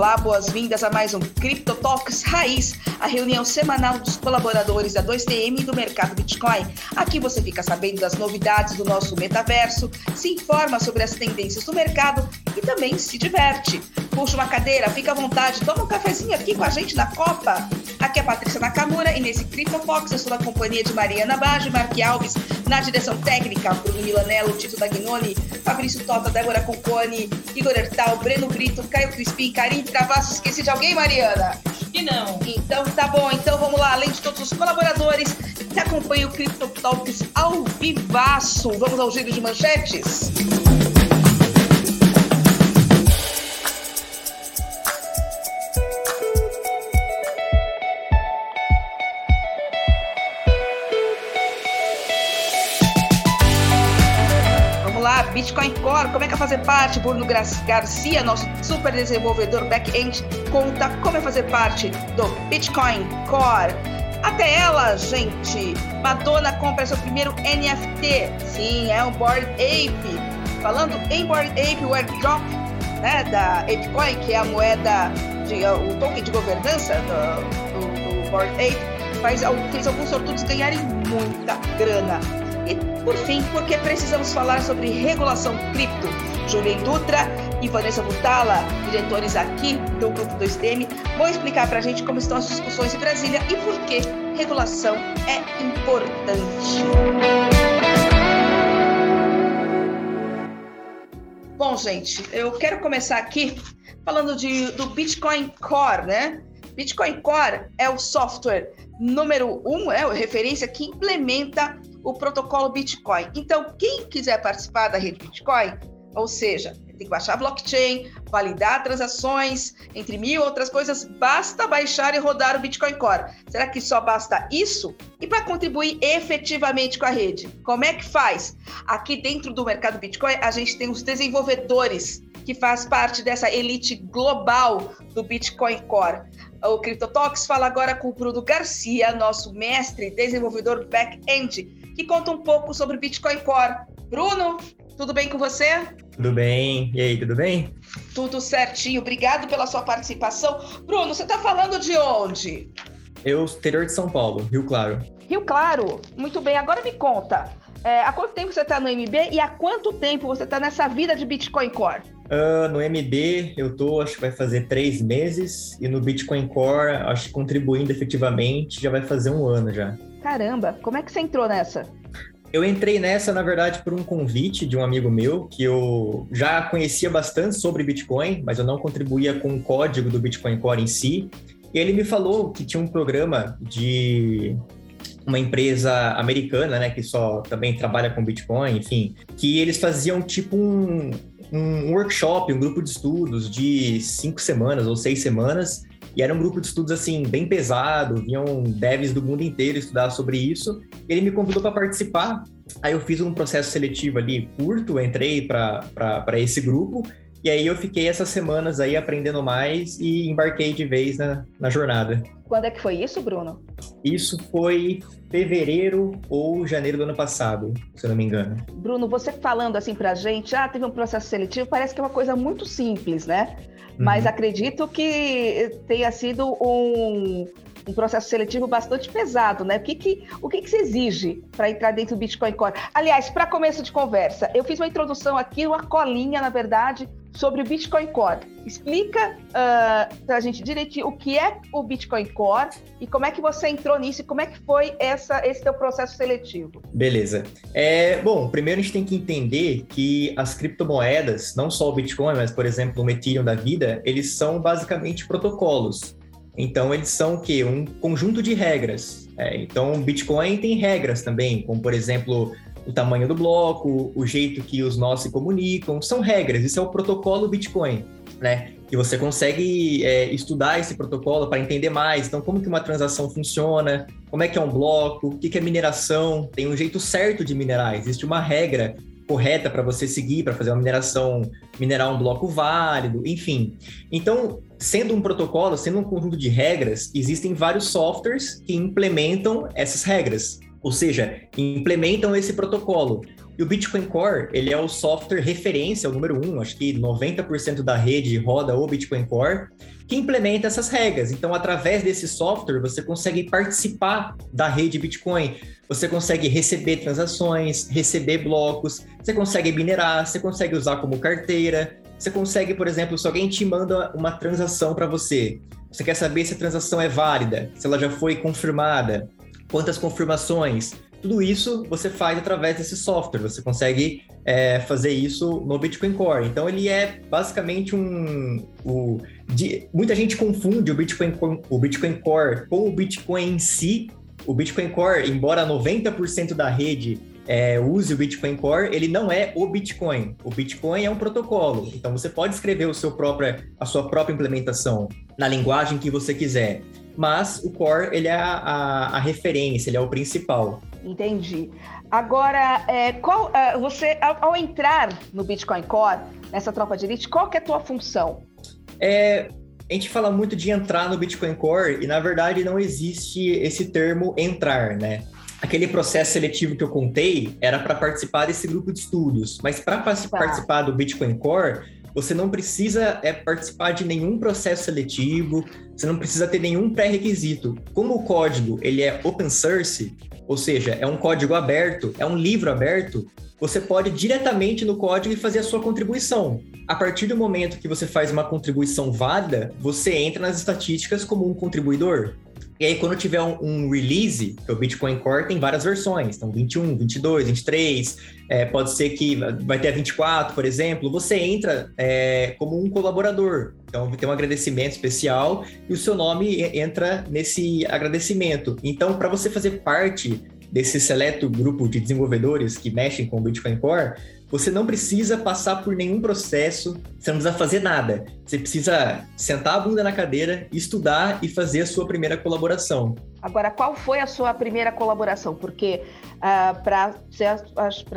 Olá, boas-vindas a mais um Crypto Talks Raiz, a reunião semanal dos colaboradores da 2TM e do mercado Bitcoin. Aqui você fica sabendo das novidades do nosso metaverso, se informa sobre as tendências do mercado e também se diverte. Puxa uma cadeira, fica à vontade, toma um cafezinho aqui com a gente na Copa. Aqui é a Patrícia Nakamura e nesse Crypto Talks eu sou da companhia de Mariana Baggio e Mark Alves, na direção técnica, Bruno Milanello, Tito Dagnoni, Fabrício Tota, Débora Concone, Igor Ertal, Breno Brito, Caio Crispim, Carinho Travasso, esqueci de alguém, Mariana? E não. Então tá bom, então vamos lá, além de todos os colaboradores que acompanham o Crypto Talks ao vivaço, vamos ao giro de manchetes? Bitcoin fazer parte? Bruno Garcia, nosso super desenvolvedor back-end, conta como é fazer parte do Bitcoin Core. Até ela, gente! Madonna compra seu primeiro NFT. Sim, é um Board Ape. Falando em Board Ape, o airdrop né, da Apecoin, que é a moeda, de, o token de governança do, do, do Board Ape, faz, fez alguns sortudos ganharem muita grana. E, por fim, porque precisamos falar sobre regulação cripto. Julian Dutra e Vanessa Butala, diretores aqui do Grupo 2DM, vão explicar para a gente como estão as discussões em Brasília e por que regulação é importante. Bom, gente, eu quero começar aqui falando de, do Bitcoin Core, né? Bitcoin Core é o software número um, é a referência que implementa o protocolo Bitcoin. Então, quem quiser participar da rede Bitcoin, ou seja, tem que baixar a blockchain, validar transações, entre mil outras coisas, basta baixar e rodar o Bitcoin Core. Será que só basta isso? E para contribuir efetivamente com a rede, como é que faz? Aqui dentro do mercado Bitcoin, a gente tem os desenvolvedores que faz parte dessa elite global do Bitcoin Core. O CryptoTalks fala agora com o Bruno Garcia, nosso mestre desenvolvedor back-end, que conta um pouco sobre o Bitcoin Core. Bruno, tudo bem com você? Tudo bem. E aí, tudo bem? Tudo certinho. Obrigado pela sua participação. Bruno, você está falando de onde? Eu, exterior de São Paulo, Rio Claro. Rio Claro. Muito bem. Agora me conta. É, há quanto tempo você está no MB e há quanto tempo você está nessa vida de Bitcoin Core? Uh, no MB eu tô, acho que vai fazer três meses, e no Bitcoin Core, acho que contribuindo efetivamente, já vai fazer um ano já. Caramba, como é que você entrou nessa? Eu entrei nessa, na verdade, por um convite de um amigo meu, que eu já conhecia bastante sobre Bitcoin, mas eu não contribuía com o código do Bitcoin Core em si. E ele me falou que tinha um programa de uma empresa americana, né, que só também trabalha com Bitcoin, enfim, que eles faziam tipo um, um workshop, um grupo de estudos de cinco semanas ou seis semanas, e era um grupo de estudos assim bem pesado, vinham devs do mundo inteiro estudar sobre isso. Ele me convidou para participar. Aí eu fiz um processo seletivo ali curto, entrei para esse grupo e aí eu fiquei essas semanas aí aprendendo mais e embarquei de vez na, na jornada. Quando é que foi isso, Bruno? Isso foi fevereiro ou janeiro do ano passado, se eu não me engano. Bruno, você falando assim pra gente, ah, teve um processo seletivo, parece que é uma coisa muito simples, né? Mas uhum. acredito que tenha sido um, um processo seletivo bastante pesado, né? O que, que, o que, que se exige para entrar dentro do Bitcoin Core? Aliás, para começo de conversa, eu fiz uma introdução aqui, uma colinha, na verdade, sobre o Bitcoin Core. Explica uh, ah, para a gente direitinho o que é o Bitcoin Core e como é que você entrou nisso e como é que foi essa, esse teu processo seletivo. Beleza. É, bom, primeiro a gente tem que entender que as criptomoedas, não só o Bitcoin, mas, por exemplo, o Ethereum da vida, eles são basicamente protocolos. Então, eles são o quê? Um conjunto de regras. É, então, o Bitcoin tem regras também, como, por exemplo, o tamanho do bloco, o jeito que os nós se comunicam, são regras, isso é o protocolo Bitcoin, né? Que você consegue é, estudar esse protocolo para entender mais, então como que uma transação funciona, como é que é um bloco, o que, que é mineração, tem um jeito certo de minerar, existe uma regra correta para você seguir para fazer uma mineração, minerar um bloco válido, enfim. Então, sendo um protocolo, sendo um conjunto de regras, existem vários softwares que implementam essas regras ou seja, implementam esse protocolo. E o Bitcoin Core, ele é o software referência, o número um, acho que 90% da rede roda o Bitcoin Core, que implementa essas regras. Então, através desse software, você consegue participar da rede Bitcoin, você consegue receber transações, receber blocos, você consegue minerar, você consegue usar como carteira, você consegue, por exemplo, se alguém te manda uma transação para você, você quer saber se a transação é válida, se ela já foi confirmada, quantas confirmações, tudo isso você faz através desse software. Você consegue é, fazer isso no Bitcoin Core. Então ele é basicamente um. O, de, muita gente confunde o Bitcoin, o Bitcoin Core com o Bitcoin em si. O Bitcoin Core, embora 90% da rede é, use o Bitcoin Core, ele não é o Bitcoin. O Bitcoin é um protocolo. Então você pode escrever o seu próprio, a sua própria implementação na linguagem que você quiser. Mas o Core ele é a, a, a referência, ele é o principal. Entendi. Agora, é, qual, é, você, ao, ao, entrar no Bitcoin Core, nessa tropa de elite, qual que é a tua função? É, a gente fala muito de entrar no Bitcoin Core e, na verdade, não existe esse termo entrar, né? Aquele processo seletivo que eu contei era para participar desse grupo de estudos, mas para tá. participar do Bitcoin Core, você não precisa é, participar de nenhum processo seletivo, você não precisa ter nenhum pré-requisito. Como o código ele é open source, ou seja, é um código aberto, é um livro aberto, você pode diretamente no código e fazer a sua contribuição. A partir do momento que você faz uma contribuição válida, você entra nas estatísticas como um contribuidor. E aí, quando tiver um, um, release, que o Bitcoin Core tem várias versões, então 21, 22, 23, é, pode ser que vai ter a 24, por exemplo, você entra é, como um colaborador. Então, tem um agradecimento especial e o seu nome entra nesse agradecimento. Então, para você fazer parte desse seleto grupo de desenvolvedores que mexem com o Bitcoin Core, você não precisa passar por nenhum processo, você não precisa fazer nada. Você precisa sentar a bunda na cadeira, estudar e fazer a sua primeira colaboração. Agora, qual foi a sua primeira colaboração? Porque uh, para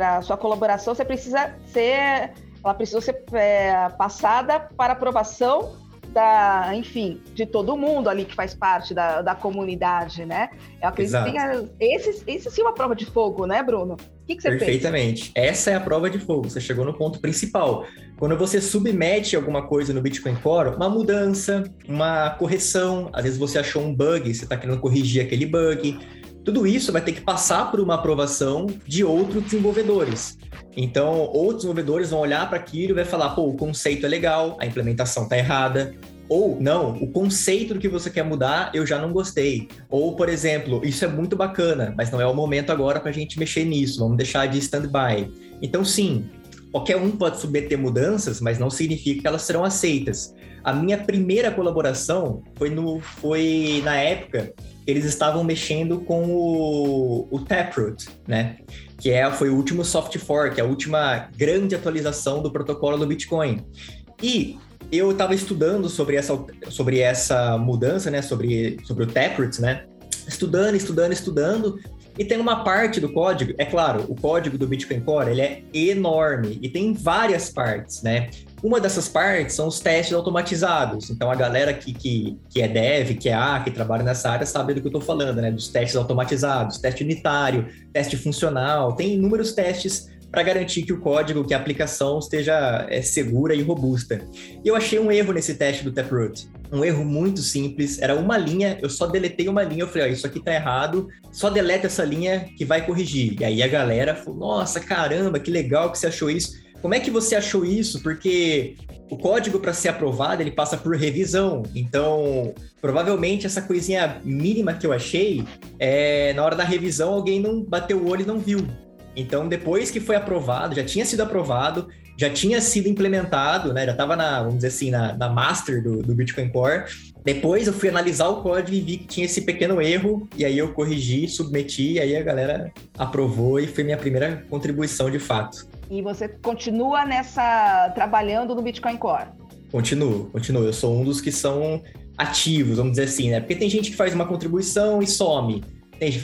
a sua colaboração, você precisa ser, ela precisa ser é, passada para aprovação da, enfim, de todo mundo ali que faz parte da, da comunidade, né? Eu acredito Exato. que tenha, esse, esse sim é uma prova de fogo, né, Bruno? O que, que você Perfeitamente. Fez? Essa é a prova de fogo. Você chegou no ponto principal. Quando você submete alguma coisa no Bitcoin Core, uma mudança, uma correção, às vezes você achou um bug, você está querendo corrigir aquele bug. Tudo isso vai ter que passar por uma aprovação de outros desenvolvedores. Então, outros desenvolvedores vão olhar para aquilo e vai falar: pô, o conceito é legal, a implementação está errada. Ou não, o conceito do que você quer mudar eu já não gostei. Ou, por exemplo, isso é muito bacana, mas não é o momento agora para a gente mexer nisso, vamos deixar de stand-by. Então, sim, qualquer um pode submeter mudanças, mas não significa que elas serão aceitas. A minha primeira colaboração foi, no, foi na época eles estavam mexendo com o, o Taproot, né? Que é, foi o último soft fork, a última grande atualização do protocolo do Bitcoin. E eu estava estudando sobre essa, sobre essa mudança, né? Sobre, sobre o Taproot, né? Estudando, estudando, estudando. E tem uma parte do código, é claro, o código do Bitcoin Core ele é enorme e tem várias partes, né? Uma dessas partes são os testes automatizados. Então, a galera que, que, que é dev, que é A, que trabalha nessa área, sabe do que eu estou falando, né? Dos testes automatizados, teste unitário, teste funcional. Tem inúmeros testes para garantir que o código, que a aplicação esteja é, segura e robusta. E eu achei um erro nesse teste do Taproot. Um erro muito simples, era uma linha, eu só deletei uma linha, eu falei, ó, isso aqui tá errado, só deleta essa linha que vai corrigir. E aí a galera falou, nossa, caramba, que legal que você achou isso. Como é que você achou isso? Porque o código para ser aprovado ele passa por revisão. Então, provavelmente essa coisinha mínima que eu achei, é, na hora da revisão alguém não bateu o olho e não viu. Então, depois que foi aprovado, já tinha sido aprovado, já tinha sido implementado, né? Já estava na, vamos dizer assim, na, na master do, do Bitcoin Core. Depois eu fui analisar o código e vi que tinha esse pequeno erro, e aí eu corrigi, submeti, e aí a galera aprovou e foi minha primeira contribuição de fato. E você continua nessa trabalhando no Bitcoin Core? Continuo, continuo. Eu sou um dos que são ativos, vamos dizer assim, né? Porque tem gente que faz uma contribuição e some.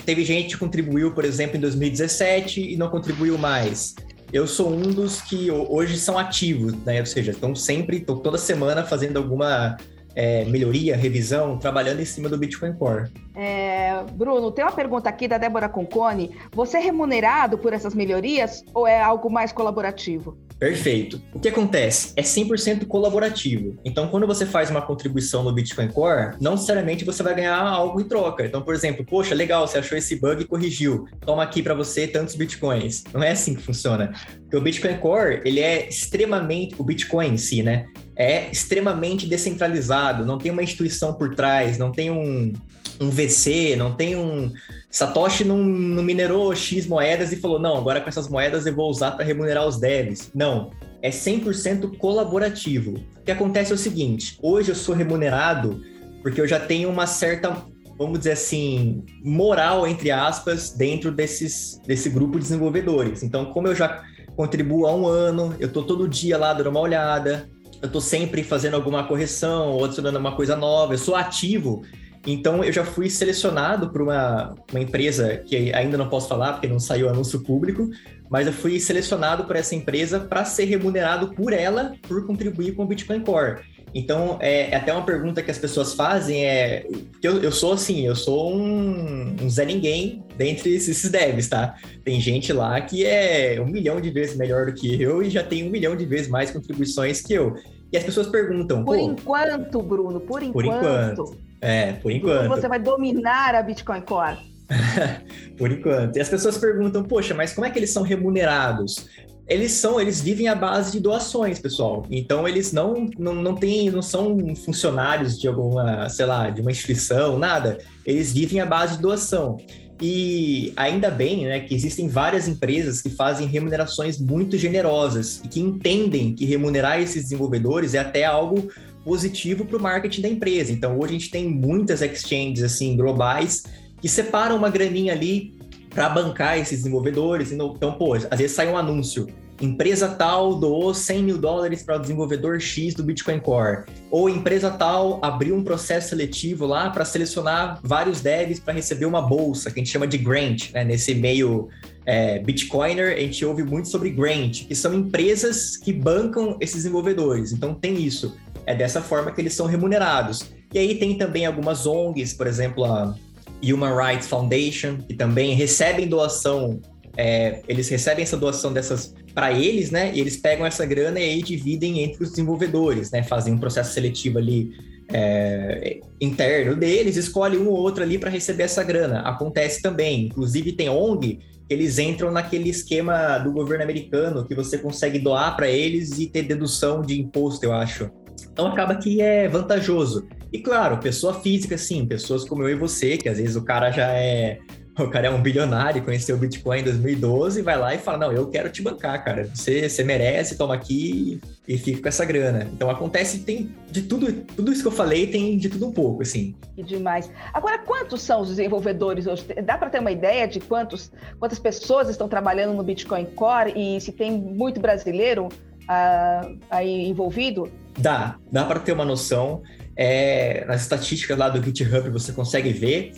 Teve gente que contribuiu, por exemplo, em 2017 e não contribuiu mais. Eu sou um dos que hoje são ativos, né? Ou seja, estão sempre, estão toda semana fazendo alguma é, melhoria, revisão, trabalhando em cima do Bitcoin Core. É, Bruno, tem uma pergunta aqui da Débora Concone. Você é remunerado por essas melhorias ou é algo mais colaborativo? Perfeito. O que acontece? É 100% colaborativo. Então, quando você faz uma contribuição no Bitcoin Core, não necessariamente você vai ganhar algo em troca. Então, por exemplo, poxa, legal, você achou esse bug e corrigiu. Toma aqui para você tantos bitcoins. Não é assim que funciona. Porque o Bitcoin Core, ele é extremamente o Bitcoin em si, né? É extremamente descentralizado, não tem uma instituição por trás, não tem um, um VC, não tem um Satoshi não, não minerou X moedas e falou: não, agora com essas moedas eu vou usar para remunerar os devs. Não. É 100% colaborativo. O que acontece é o seguinte: hoje eu sou remunerado porque eu já tenho uma certa, vamos dizer assim, moral, entre aspas, dentro desses, desse grupo de desenvolvedores. Então, como eu já contribuo há um ano, eu estou todo dia lá dando uma olhada, eu estou sempre fazendo alguma correção ou adicionando uma coisa nova, eu sou ativo então eu já fui selecionado por uma, uma empresa que ainda não posso falar porque não saiu anúncio público, mas eu fui selecionado por essa empresa para ser remunerado por ela por contribuir com o Bitcoin Core. Então, é, é, até uma pergunta que as pessoas fazem é... Eu, eu sou assim, eu sou um, um Zé Ninguém dentre esses devs, tá? Tem gente lá que é um milhão de vezes melhor do que eu e já tem um milhão de vezes mais contribuições que eu. E as pessoas perguntam... Por enquanto, Bruno, por enquanto. Por enquanto. É, por enquanto. Você vai dominar a Bitcoin Core. por enquanto. E as pessoas perguntam, poxa, mas como é que eles são remunerados? Eles são, eles vivem à base de doações, pessoal. Então eles não, não, não têm, não são funcionários de alguma, sei lá, de uma instituição, nada. Eles vivem à base de doação. E ainda bem né, que existem várias empresas que fazem remunerações muito generosas e que entendem que remunerar esses desenvolvedores é até algo positivo para o marketing da empresa. Então, hoje a gente tem muitas exchanges assim globais que separam uma graninha ali para bancar esses desenvolvedores. Então, pô, às vezes sai um anúncio. Empresa tal doou 100 mil dólares para o desenvolvedor X do Bitcoin Core. Ou empresa tal abriu um processo seletivo lá para selecionar vários devs para receber uma bolsa, que a gente chama de grant, né? Nesse meio é, Bitcoiner, a gente ouve muito sobre grant, que são empresas que bancam esses desenvolvedores. Então tem isso. É dessa forma que eles são remunerados. E aí tem também algumas ONGs, por exemplo, a Human Rights Foundation, que também recebem doação, é, eles recebem essa doação dessas para eles, né? E eles pegam essa grana e aí dividem entre os desenvolvedores, né? Fazem um processo seletivo ali é, interno deles, escolhe um ou outro ali para receber essa grana. Acontece também, inclusive tem ONG eles entram naquele esquema do governo americano que você consegue doar para eles e ter dedução de imposto, eu acho. Então acaba que é vantajoso. E claro, pessoa física, sim, pessoas como eu e você, que às vezes o cara já é. O cara é um bilionário, conheceu o Bitcoin em 2012, vai lá e fala: Não, eu quero te bancar, cara. Você, você merece, toma aqui e fica com essa grana. Então acontece, tem de tudo, tudo isso que eu falei, tem de tudo um pouco, assim. E demais. Agora, quantos são os desenvolvedores hoje? Dá para ter uma ideia de quantos, quantas pessoas estão trabalhando no Bitcoin Core e se tem muito brasileiro uh, aí envolvido? Dá, dá para ter uma noção. É, nas estatísticas lá do GitHub você consegue ver.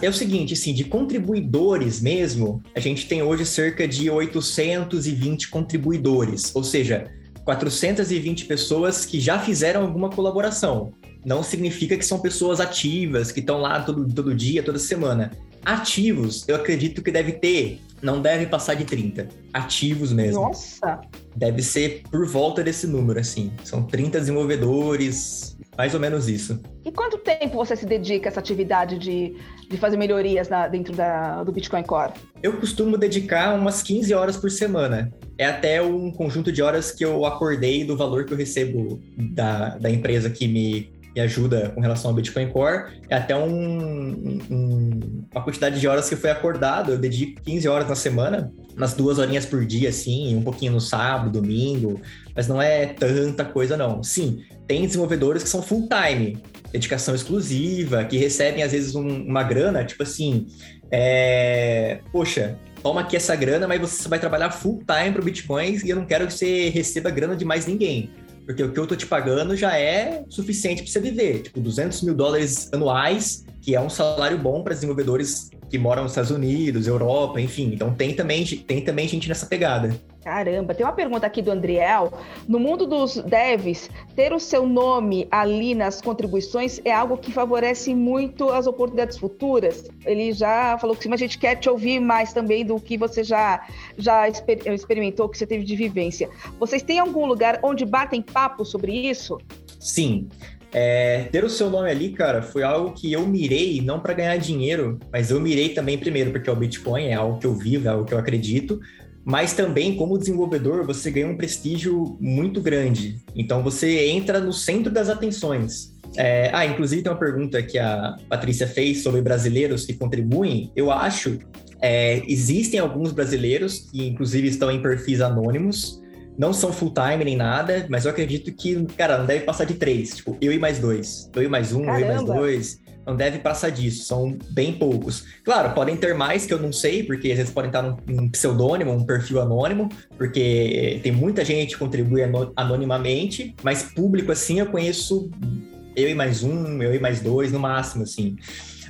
É o seguinte, assim, de contribuidores mesmo, a gente tem hoje cerca de 820 contribuidores, ou seja, 420 pessoas que já fizeram alguma colaboração. Não significa que são pessoas ativas, que estão lá todo, todo dia, toda semana. Ativos, eu acredito que deve ter não deve passar de 30. Ativos mesmo. Nossa! Deve ser por volta desse número, assim. São 30 desenvolvedores, mais ou menos isso. E quanto tempo você se dedica a essa atividade de, de fazer melhorias na, dentro da, do Bitcoin Core? Eu costumo dedicar umas 15 horas por semana. É até um conjunto de horas que eu acordei do valor que eu recebo da, da empresa que me e ajuda com relação ao Bitcoin Core, é até um, um, uma quantidade de horas que foi acordado. Eu dedico 15 horas na semana, umas duas horinhas por dia, assim, um pouquinho no sábado, domingo, mas não é tanta coisa, não. Sim, tem desenvolvedores que são full time, dedicação exclusiva, que recebem às vezes um, uma grana, tipo assim, é... poxa, toma aqui essa grana, mas você vai trabalhar full time para o Bitcoin e eu não quero que você receba grana de mais ninguém. Porque o que eu tô te pagando já é suficiente para você viver. Tipo, 200 mil dólares anuais, que é um salário bom para desenvolvedores que moram nos Estados Unidos, Europa, enfim. Então tem também, tem também gente nessa pegada. Caramba, tem uma pergunta aqui do Andriel. No mundo dos devs, ter o seu nome ali nas contribuições é algo que favorece muito as oportunidades futuras? Ele já falou que sim, mas a gente quer te ouvir mais também do que você já, já experimentou, que você teve de vivência. Vocês têm algum lugar onde batem papo sobre isso? Sim. É, ter o seu nome ali, cara, foi algo que eu mirei não para ganhar dinheiro, mas eu mirei também primeiro, porque o Bitcoin é algo que eu vivo, é algo que eu acredito, mas também como desenvolvedor você ganha um prestígio muito grande. Então você entra no centro das atenções. É, ah, inclusive tem uma pergunta que a Patrícia fez sobre brasileiros que contribuem. Eu acho é, existem alguns brasileiros que inclusive estão em perfis anônimos, não são full time nem nada, mas eu acredito que, cara, não deve passar de três. Tipo, eu e mais dois. Eu e mais um, Caramba. eu e mais dois não deve passar disso, são bem poucos. Claro, podem ter mais que eu não sei, porque às vezes podem estar num, num pseudônimo, um perfil anônimo, porque tem muita gente que contribui anonimamente, mas público assim eu conheço eu e mais um, eu e mais dois no máximo, assim.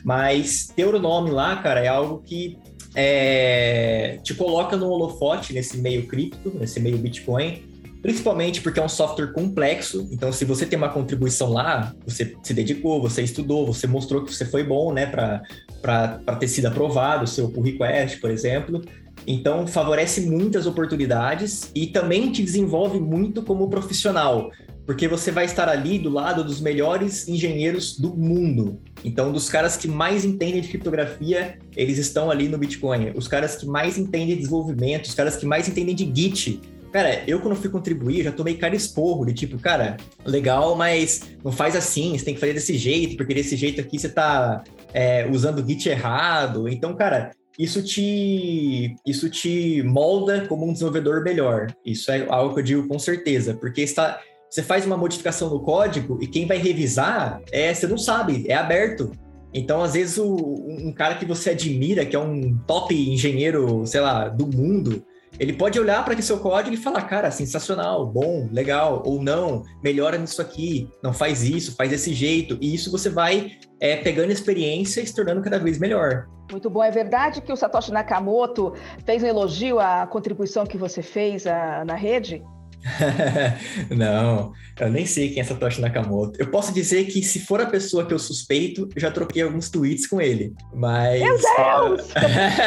Mas ter o nome lá, cara, é algo que é, te coloca no holofote nesse meio cripto, nesse meio Bitcoin, principalmente porque é um software complexo. Então, se você tem uma contribuição lá, você se dedicou, você estudou, você mostrou que você foi bom, né, para ter sido aprovado, seu pull request, por exemplo. Então, favorece muitas oportunidades e também te desenvolve muito como profissional, porque você vai estar ali do lado dos melhores engenheiros do mundo. Então, dos caras que mais entendem de criptografia, eles estão ali no Bitcoin. Os caras que mais entendem de desenvolvimento, os caras que mais entendem de Git, Cara, eu quando fui contribuir, já tomei cara esporro de tipo, cara, legal, mas não faz assim, você tem que fazer desse jeito, porque desse jeito aqui você tá é, usando o Git errado. Então, cara, isso te, isso te molda como um desenvolvedor melhor. Isso é algo que eu digo com certeza, porque está, você faz uma modificação no código e quem vai revisar, é, você não sabe, é aberto. Então, às vezes, o, um cara que você admira, que é um top engenheiro, sei lá, do mundo, ele pode olhar para seu código e falar, cara, sensacional, bom, legal, ou não, melhora nisso aqui, não faz isso, faz desse jeito. E isso você vai é, pegando experiência e se tornando cada vez melhor. Muito bom. É verdade que o Satoshi Nakamoto fez um elogio à contribuição que você fez a, ah, na rede? não, eu nem sei quem é Satoshi Nakamoto. Eu posso dizer que se for a pessoa que eu suspeito, eu já troquei alguns tweets com ele. Mas. Meu Deus!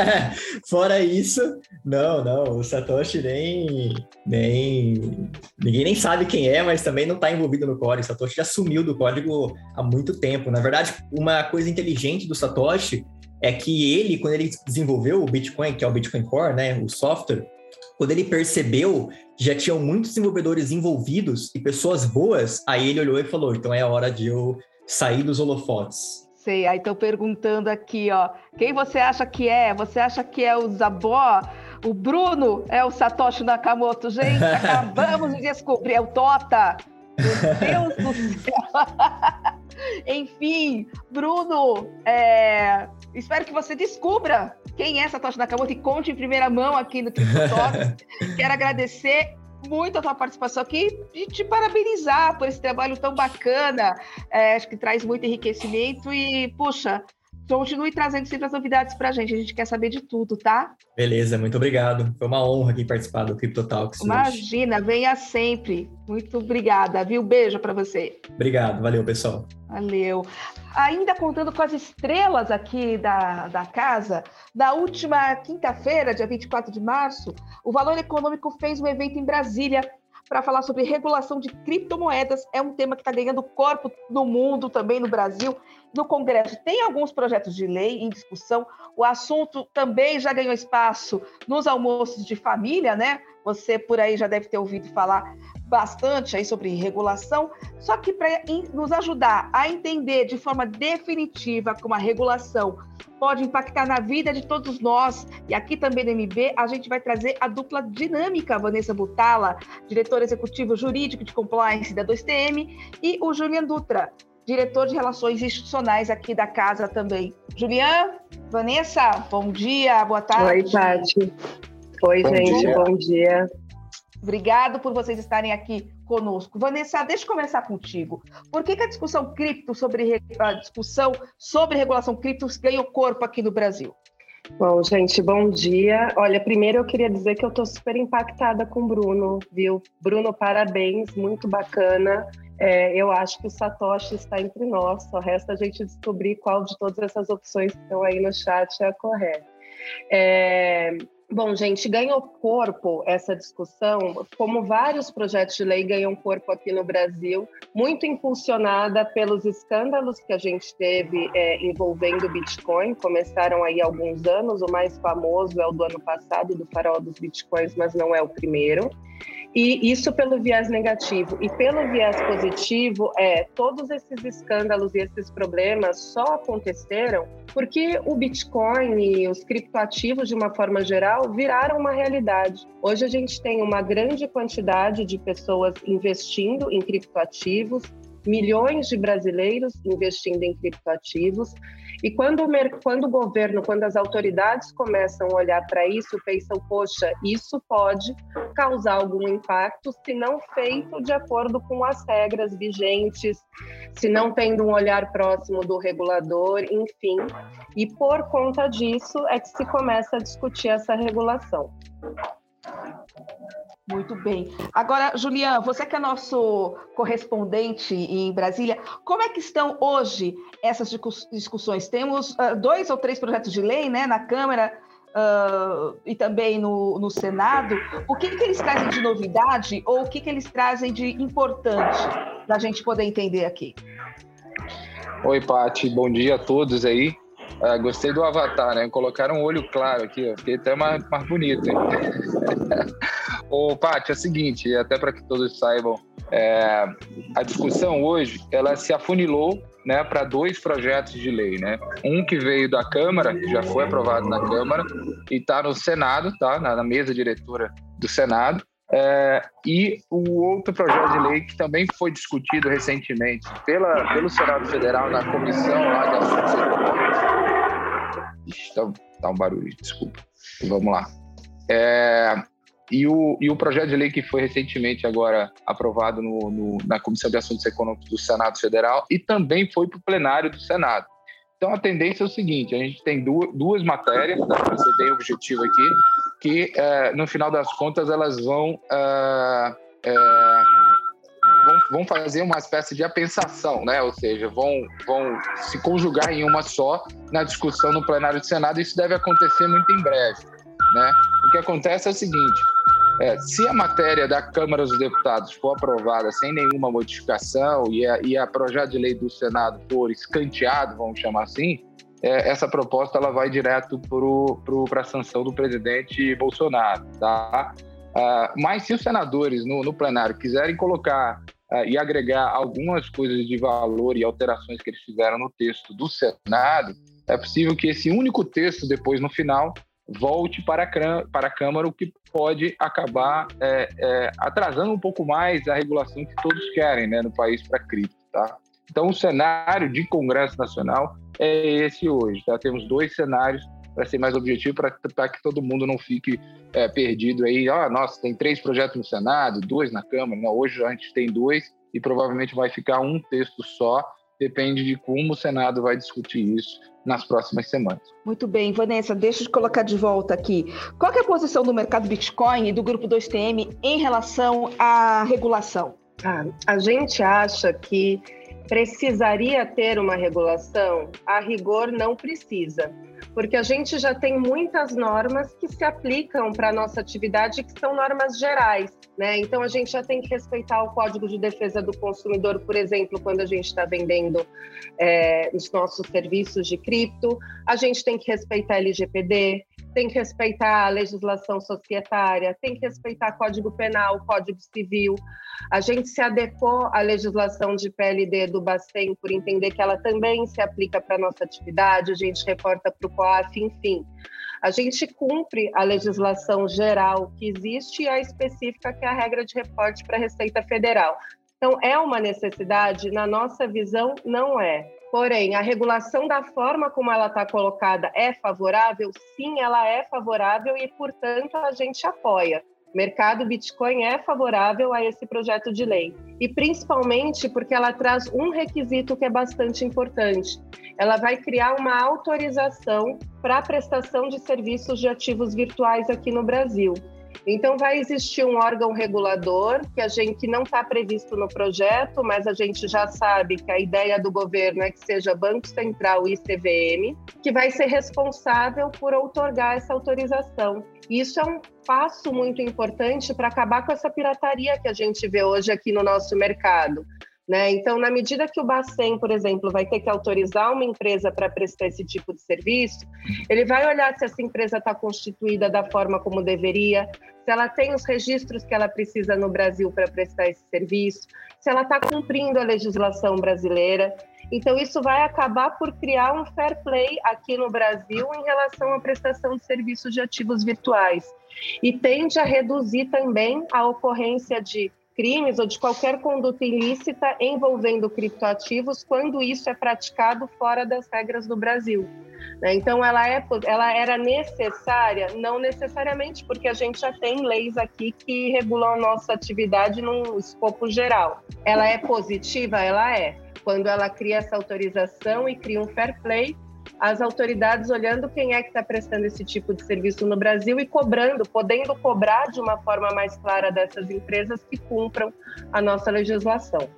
Fora isso, não, não. O Satoshi nem. nem. Ninguém nem sabe quem é, mas também não está envolvido no código. O Satoshi já sumiu do código há muito tempo. Na verdade, uma coisa inteligente do Satoshi é que ele, quando ele desenvolveu o Bitcoin, que é o Bitcoin Core, né, o software, quando ele percebeu que já tinham muitos desenvolvedores envolvidos e pessoas boas, aí ele olhou e falou: então é hora de eu sair dos holofotes. Sei, aí estão perguntando aqui, ó, quem você acha que é? Você acha que é o Zabó? O Bruno é o Satoshi Nakamoto, gente? Acabamos de descobrir, é o Tota. Meu Deus do céu! Enfim, Bruno, é, espero que você descubra quem é Satoshi Nakamoto e conte em primeira mão aqui no TikTok. Quero agradecer muito a tua participação aqui e te parabenizar por esse trabalho tão bacana. É, acho que traz muito enriquecimento e, puxa, continue trazendo sempre as novidades para a gente. A gente quer saber de tudo, tá? Beleza, muito obrigado. Foi uma honra aqui participar do Crypto Talks. Imagina, hoje. venha sempre. Muito obrigada, viu? Beijo para você. Obrigado, valeu, pessoal. Valeu. Ainda contando com as estrelas aqui da, da casa, na última quinta-feira, dia 24 de março, o Valor Econômico fez um evento em Brasília para falar sobre regulação de criptomoedas. É um tema que está ganhando corpo no mundo, também no Brasil. No Congresso tem alguns projetos de lei em discussão. O assunto também já ganhou espaço nos almoços de família, né? Você por aí já deve ter ouvido falar bastante aí sobre regulação, só que para nos ajudar a entender de forma definitiva como a regulação pode impactar na vida de todos nós, e aqui também no MB, a gente vai trazer a dupla dinâmica, Vanessa Butala, diretor executivo jurídico de compliance da 2TM, e o Julian Dutra, diretor de relações institucionais aqui da casa também. Julian, Vanessa, bom dia, boa tarde. Oi, Paty. Oi, bom gente, dia. bom dia. Obrigado por vocês estarem aqui conosco. Vanessa, deixa eu começar contigo. Por que, que a discussão cripto sobre a discussão sobre regulação cripto ganhou corpo aqui no Brasil? Bom, gente, bom dia. Olha, primeiro eu queria dizer que eu estou super impactada com o Bruno, viu? Bruno, parabéns, muito bacana. É, eu acho que o Satoshi está entre nós, só resta a gente descobrir qual de todas essas opções que estão aí no chat é a correta. É, Bom, gente, ganhou corpo essa discussão, como vários projetos de lei ganham corpo aqui no Brasil, muito impulsionada pelos escândalos que a gente teve é, envolvendo Bitcoin. Começaram aí alguns anos, o mais famoso é o do ano passado, do farol dos Bitcoins, mas não é o primeiro. E isso pelo viés negativo. E pelo viés positivo, é todos esses escândalos e esses problemas só aconteceram porque o Bitcoin e os criptoativos, de uma forma geral, viraram uma realidade. Hoje a gente tem uma grande quantidade de pessoas investindo em criptoativos, milhões de brasileiros investindo em criptoativos. E quando o, quando o governo, quando as autoridades começam a olhar para isso, pensam, poxa, isso pode causar algum impacto se não feito de acordo com as regras vigentes, se não tendo um olhar próximo do regulador, enfim. E por conta disso é que se começa a discutir essa regulação. Muito bem. Agora, Julian, você que é nosso correspondente em Brasília, como é que estão hoje essas discussões? Temos uh, dois ou três projetos de lei né, na Câmara uh, e também no, no Senado. O que, que, eles trazem de novidade ou o que, que eles trazem de importante para a gente poder entender aqui? Oi, Pati, bom dia a todos aí. Uh, gostei do avatar, né? Colocaram um olho claro aqui, ó. fiquei até mais, mais bonito. Hein? Ô, Paty, é o seguinte, até para que todos saibam, é, a discussão hoje ela se afunilou né, para dois projetos de lei, né? Um que veio da Câmara, que já foi aprovado na Câmara e está no Senado, tá? Na, na, mesa diretora do Senado, é, e o outro projeto de lei que também foi discutido recentemente pela, pelo Senado Federal na comissão lá de assuntos econômicos. Ixi, tá, tá um barulho, desculpa. Vamos lá. É, e o, e o projeto de lei que foi recentemente agora aprovado no, no, na Comissão de Assuntos Econômicos do Senado Federal e também foi para o plenário do Senado. Então, a tendência é o seguinte: a gente tem duas, duas matérias, tá? para ser bem objetivo aqui, que é, no final das contas elas vão, é, é, vão, vão, fazer uma espécie de apensação, né? ou seja, vão, vão se conjugar em uma só na discussão no plenário do Senado. Isso deve acontecer muito em breve. Né? O que acontece é o seguinte: é, se a matéria da Câmara dos Deputados for aprovada sem nenhuma modificação e a, e a projeto de lei do Senado for escanteado, vamos chamar assim, é, essa proposta ela vai direto para a sanção do presidente Bolsonaro. Tá? Ah, mas se os senadores no, no plenário quiserem colocar ah, e agregar algumas coisas de valor e alterações que eles fizeram no texto do Senado, é possível que esse único texto, depois no final, volte para a, para a Câmara, o que pode acabar é, é, atrasando um pouco mais a regulação que todos querem né, no país para cripto. Tá? Então, o cenário de Congresso Nacional é esse hoje. Tá? Temos dois cenários para ser mais objetivo, para que todo mundo não fique é, perdido aí. Ah, nossa, tem três projetos no Senado, dois na Câmara. Não, hoje a gente tem dois e provavelmente vai ficar um texto só. Depende de como o Senado vai discutir isso nas próximas semanas. Muito bem, Vanessa, deixa eu colocar de volta aqui. Qual é a posição do mercado Bitcoin e do grupo 2TM em relação à regulação? Ah, a gente acha que precisaria ter uma regulação? A rigor, não precisa porque a gente já tem muitas normas que se aplicam para a nossa atividade, que são normas gerais. Né? Então, a gente já tem que respeitar o Código de Defesa do Consumidor, por exemplo, quando a gente está vendendo é, os nossos serviços de cripto, a gente tem que respeitar a LGPD, tem que respeitar a legislação societária, tem que respeitar Código Penal, Código Civil. A gente se adequou à legislação de PLD do Bacen por entender que ela também se aplica para nossa atividade, a gente reporta para o COAF, enfim. A gente cumpre a legislação geral que existe e a específica, que é a regra de reporte para a Receita Federal. Então, é uma necessidade? Na nossa visão, não é. Porém, a regulação da forma como ela está colocada é favorável? Sim, ela é favorável e, portanto, a gente apoia. O mercado Bitcoin é favorável a esse projeto de lei e principalmente porque ela traz um requisito que é bastante importante. Ela vai criar uma autorização para a prestação de serviços de ativos virtuais aqui no Brasil. Então, vai existir um órgão regulador que a gente não está previsto no projeto, mas a gente já sabe que a ideia do governo é que seja Banco Central e CVM, que vai ser responsável por outorgar essa autorização. Isso é um passo muito importante para acabar com essa pirataria que a gente vê hoje aqui no nosso mercado. Né? Então, na medida que o Bacen, por exemplo, vai ter que autorizar uma empresa para prestar esse tipo de serviço, ele vai olhar se essa empresa está constituída da forma como deveria, se ela tem os registros que ela precisa no Brasil para prestar esse serviço, se ela está cumprindo a legislação brasileira. Então, isso vai acabar por criar um fair play aqui no Brasil em relação à prestação de serviços de ativos virtuais. E tende a reduzir também a ocorrência de crimes ou de qualquer conduta ilícita envolvendo criptoativos quando isso é praticado fora das regras do Brasil. Né? Então, ela, é, ela era necessária? Não necessariamente, porque a gente já tem leis aqui que regulam a nossa atividade num escopo geral. Ela é positiva? Ela é. Quando ela cria essa autorização e cria um fair play as autoridades olhando quem é que está prestando esse tipo de serviço no Brasil e cobrando, podendo cobrar de uma forma mais clara dessas empresas que cumpram a nossa legislação.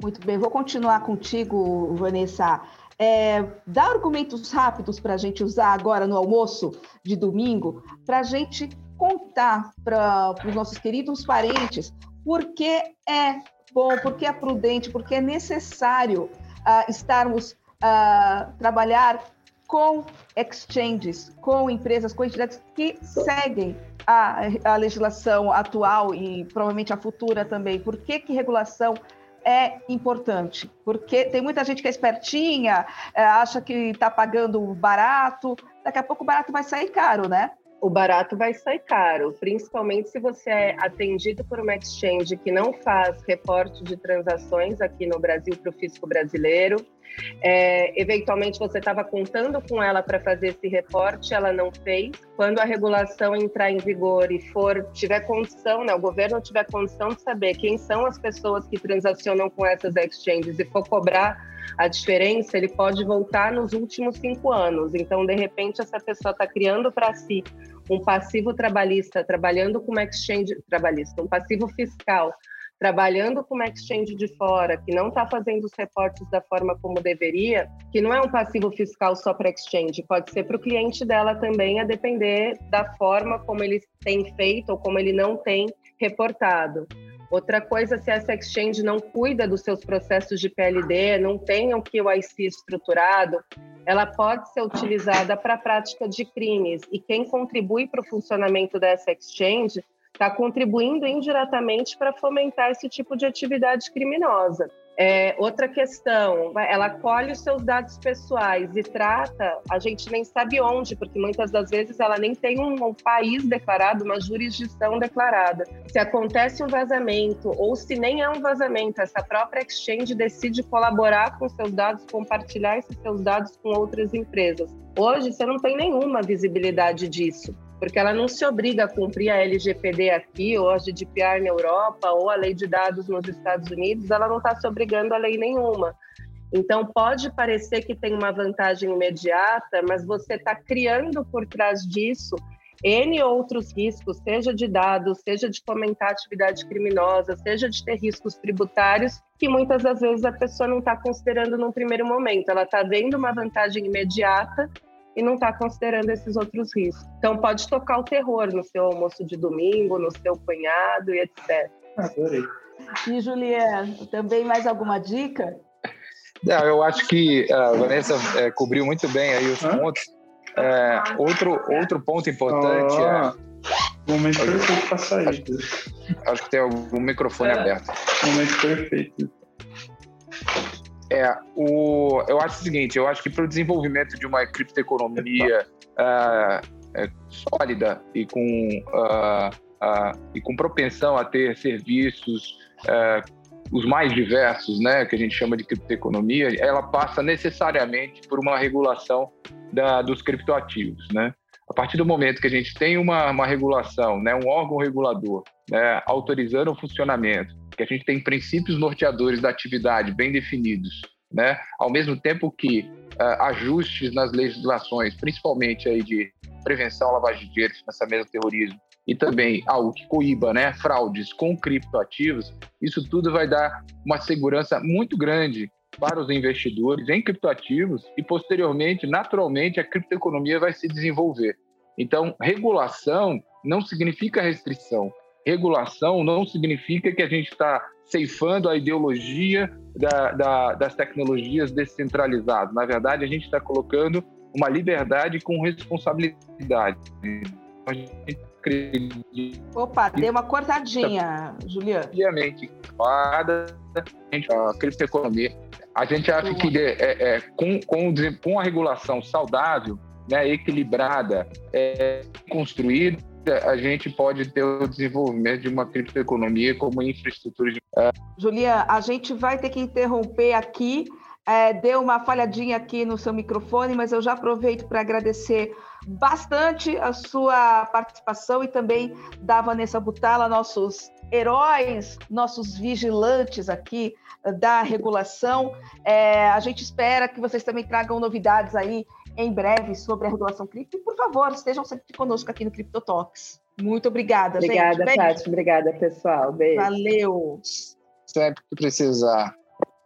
Muito bem, vou continuar contigo, Vanessa. É, dá argumentos rápidos para a gente usar agora no almoço de domingo, para a gente contar para os nossos queridos parentes por que é bom, por que é prudente, por que é necessário uh, estarmos uh, trabalhar com exchanges, com empresas, com entidades que seguem a, a, legislação atual e provavelmente a futura também. Por que, que regulação é importante? Porque tem muita gente que é espertinha, é, acha que está pagando barato, daqui a pouco o barato vai sair caro, né? O barato vai sair caro, principalmente se você é atendido por uma exchange que não faz reporte de transações aqui no Brasil para o fisco brasileiro é, eventualmente você estava contando com ela para fazer esse reporte, ela não fez. Quando a regulação entrar em vigor e for tiver condição, né, o governo tiver condição de saber quem são as pessoas que transacionam com essas exchanges e for cobrar a diferença, ele pode voltar nos últimos cinco anos. Então, de repente, essa pessoa está criando para si um passivo trabalhista, trabalhando com uma exchange trabalhista, um passivo fiscal trabalhando com uma exchange de fora, que não está fazendo os reportes da forma como deveria, que não é um passivo fiscal só para exchange, pode ser para o cliente dela também, a depender da forma como ele tem feito ou como ele não tem reportado. Outra coisa, se essa exchange não cuida dos seus processos de PLD, não tem o KYC estruturado, ela pode ser utilizada para a prática de crimes. E quem contribui para o funcionamento dessa exchange está contribuindo indiretamente para fomentar esse tipo de atividade criminosa. É, outra questão, ela colhe os seus dados pessoais e trata, a gente nem sabe onde, porque muitas das vezes ela nem tem um, um, país declarado, uma jurisdição declarada. Se acontece um vazamento, ou se nem é um vazamento, essa própria exchange decide colaborar com seus dados, compartilhar esses seus dados com outras empresas. Hoje você não tem nenhuma visibilidade disso porque ela não se obriga a cumprir a LGPD aqui, ou a GDPR na Europa, ou a lei de dados nos Estados Unidos, ela não está se obrigando a lei nenhuma. Então, pode parecer que tem uma vantagem imediata, mas você está criando por trás disso N outros riscos, seja de dados, seja de fomentar atividade criminosa, seja de ter riscos tributários, que muitas das vezes a pessoa não está considerando num primeiro momento. Ela está vendo uma vantagem imediata e não está considerando esses outros riscos. Então, pode tocar o terror no seu almoço de domingo, no seu cunhado e etc. Adorei. E, Juliana, também mais alguma dica? Não, eu acho que a Vanessa é, cobriu muito bem aí os Hã? pontos. É, outro, outro ponto importante oh, é. Momento perfeito para sair. Acho que tem algum microfone é. aberto. Momento perfeito. É, o, eu acho o seguinte, eu acho que para o desenvolvimento de uma criptoeconomia uh, sólida e com, uh, uh, e com propensão a ter serviços os mais diversos, né, que a gente chama de criptoeconomia, ela passa necessariamente por uma regulação da, dos criptoativos, né? A partir do momento que a gente tem uma, uma regulação, né, um órgão regulador, né, autorizando o funcionamento, que a gente tem princípios norteadores da atividade bem definidos, né, ao mesmo tempo que uh, ajustes nas legislações, principalmente aí de prevenção à lavagem de dinheiro, financiamento do terrorismo, e também algo que coíba né, fraudes com criptoativos, isso tudo vai dar uma segurança muito grande para os investidores em criptoativos e, posteriormente, naturalmente, a criptoeconomia vai se desenvolver. Então, regulação não significa restrição. Regulação não significa que a gente está ceifando a ideologia da, da, das tecnologias descentralizadas. Na verdade, a gente está colocando uma liberdade com responsabilidade. A gente Opa, deu uma cortadinha, Juliano. Obviamente, a criptoeconomia. A gente acha que é, é, com, com, com a regulação saudável, né, equilibrada, é, construída, a gente pode ter o desenvolvimento de uma criptoeconomia como infraestrutura de. Julia, a gente vai ter que interromper aqui. É, deu uma falhadinha aqui no seu microfone, mas eu já aproveito para agradecer bastante a sua participação e também da Vanessa Butala, nossos heróis, nossos vigilantes aqui eh, da regulação. É, a gente espera que vocês também tragam novidades aí em breve sobre a regulação cripto. E, por favor, estejam sempre conosco aqui no Crypto Talks. Muito obrigada, obrigada, gente. Obrigada, Obrigada, pessoal. Beijo. Valeu. Sempre que precisar.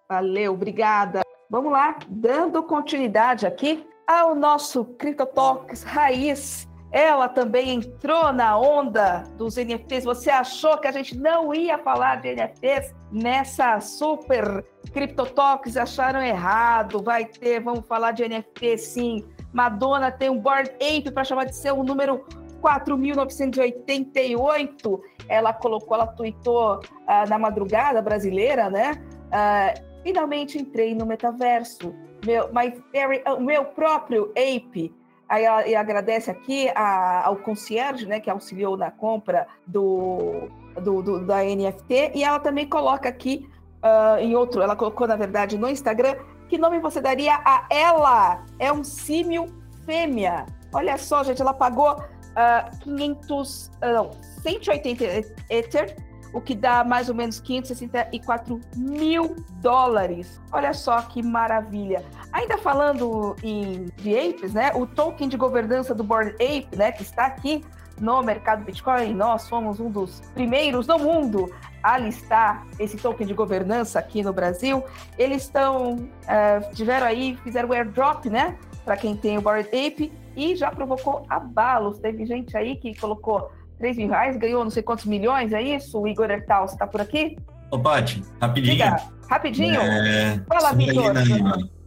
Valeu, obrigada. Vamos lá, dando continuidade aqui ao nosso CryptoTalks Raiz. Ela também entrou na onda dos NFTs. Você achou que a gente não ia falar de NFTs nessa super CryptoTalks? Acharam errado. Vai ter, vamos falar de NFT sim. Madonna tem um Board Ape para chamar de ser o número 4.988. Ela colocou, ela tweetou uh, na madrugada brasileira, né? Uh, finalmente entrei no metaverso meu, my very, o meu próprio Ape, aí ela, ela agradece aqui a, ao concierge, né, que auxiliou na compra do, do, do da NFT, e ela também coloca aqui uh, em outro, ela colocou na verdade no Instagram, que nome você daria a ela? É um símio fêmea. Olha só, gente, ela pagou uh, 500, uh, não, 180 Ether o que dá mais ou menos 564 mil dólares. Olha só que maravilha. Ainda falando em de apes, né? O token de governança do Board Ape, né? Que está aqui no mercado Bitcoin, nós fomos um dos primeiros no mundo a listar esse token de governança aqui no Brasil. Eles estão, uh, tiveram aí, fizeram o airdrop, né? Para quem tem o Board Ape e já provocou abalos. Teve gente aí que colocou 3 mil reais, ganhou não sei quantos milhões, é isso? O Igor Ertal, você está por aqui? Ô, Paty, rapidinho. Diga, rapidinho. É, Fala, Vitor.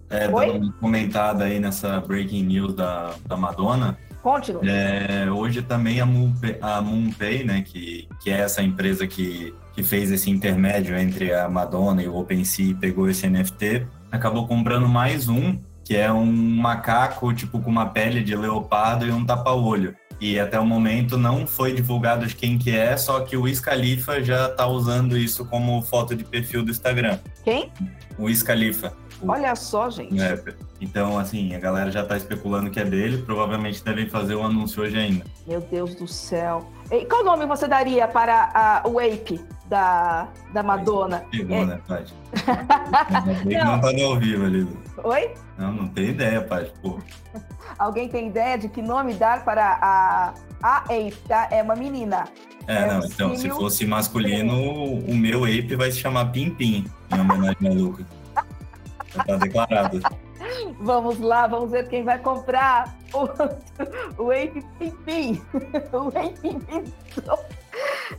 É, dando uma comentada aí nessa breaking news da, da Madonna. Conte-nos. É, hoje também a, Moonpay, a MoonPay, né, que, que é essa empresa que, que fez esse intermédio entre a Madonna e o OpenSea e pegou esse NFT, acabou comprando mais um, que é um macaco, tipo, com uma pele de leopardo e um tapa-olho. E até o momento não foi divulgado de quem que é, só que o Wiz Khalifa já está usando isso como foto de perfil do Instagram. Quem? O Wiz Khalifa. Olha só, gente. Rapper. Então, assim, a galera já está especulando que é dele, provavelmente devem fazer o anúncio hoje ainda. Meu Deus do céu. E qual nome você daria para a, o Ape da, da Madonna? Pegou, é... né, Paty? não. tá no ao vivo ali. Oi? Não, não tenho ideia, Paty, pô. Alguém tem ideia de que nome dar para a, a Ape, tá? É uma menina. É, é não, então, se fosse masculino, o meu Ape vai se chamar Pim Pim, em homenagem a Luca. Já tá declarado. Vamos lá, vamos ver quem vai comprar o, o Ape Pim Pim. O Ape Pim Pim.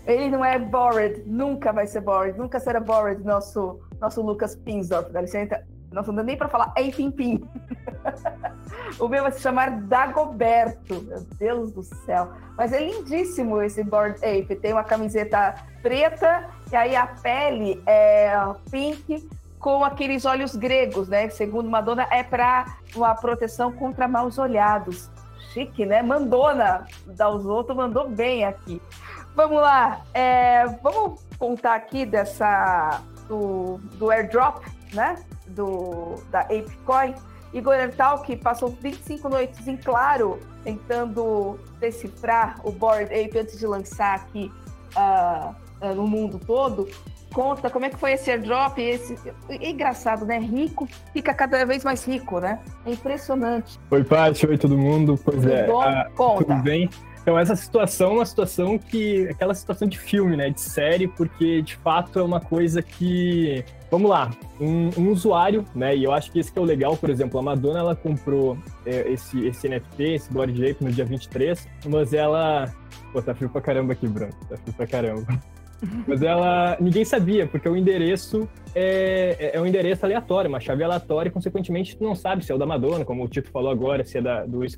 Ele não é bored, nunca vai ser bored, nunca será bored, nosso, nosso Lucas Pinsdorf. Dá licença, não dá nem para falar Ape Pim. O meu vai se chamar Dagoberto. Meu Deus do céu. Mas é lindíssimo esse Board Ape. Tem uma camiseta preta e aí a pele é pink com aqueles olhos gregos, né? Segundo Madonna, é para uma proteção contra maus olhados. Chique, né? Mandona da outros mandou bem aqui. Vamos lá. É, vamos contar aqui dessa do, do airdrop, né? Do, da ApeCoin Igor Ertal, que passou 25 noites em claro tentando decifrar o Board Ape antes de lançar aqui uh, uh, no mundo todo, conta como é que foi esse airdrop. Esse... É engraçado, né? Rico fica cada vez mais rico, né? É impressionante. Oi, Paty. Oi, todo mundo. Pois tudo é. Bom? Ah, conta. Tudo bem? Então, essa situação é uma situação que. aquela situação de filme, né? De série, porque de fato é uma coisa que. Vamos lá, um, um usuário, né? E eu acho que esse que é o legal, por exemplo, a Madonna ela comprou é, esse, esse NFT, esse Body Ape no dia 23, mas ela. Pô, tá frio pra caramba aqui, Bruno. Tá frio pra caramba. Mas ela. Ninguém sabia, porque o endereço é, é, é um endereço aleatório, uma chave aleatória, e consequentemente tu não sabe se é o da Madonna, como o Tito falou agora, se é da, do Wiz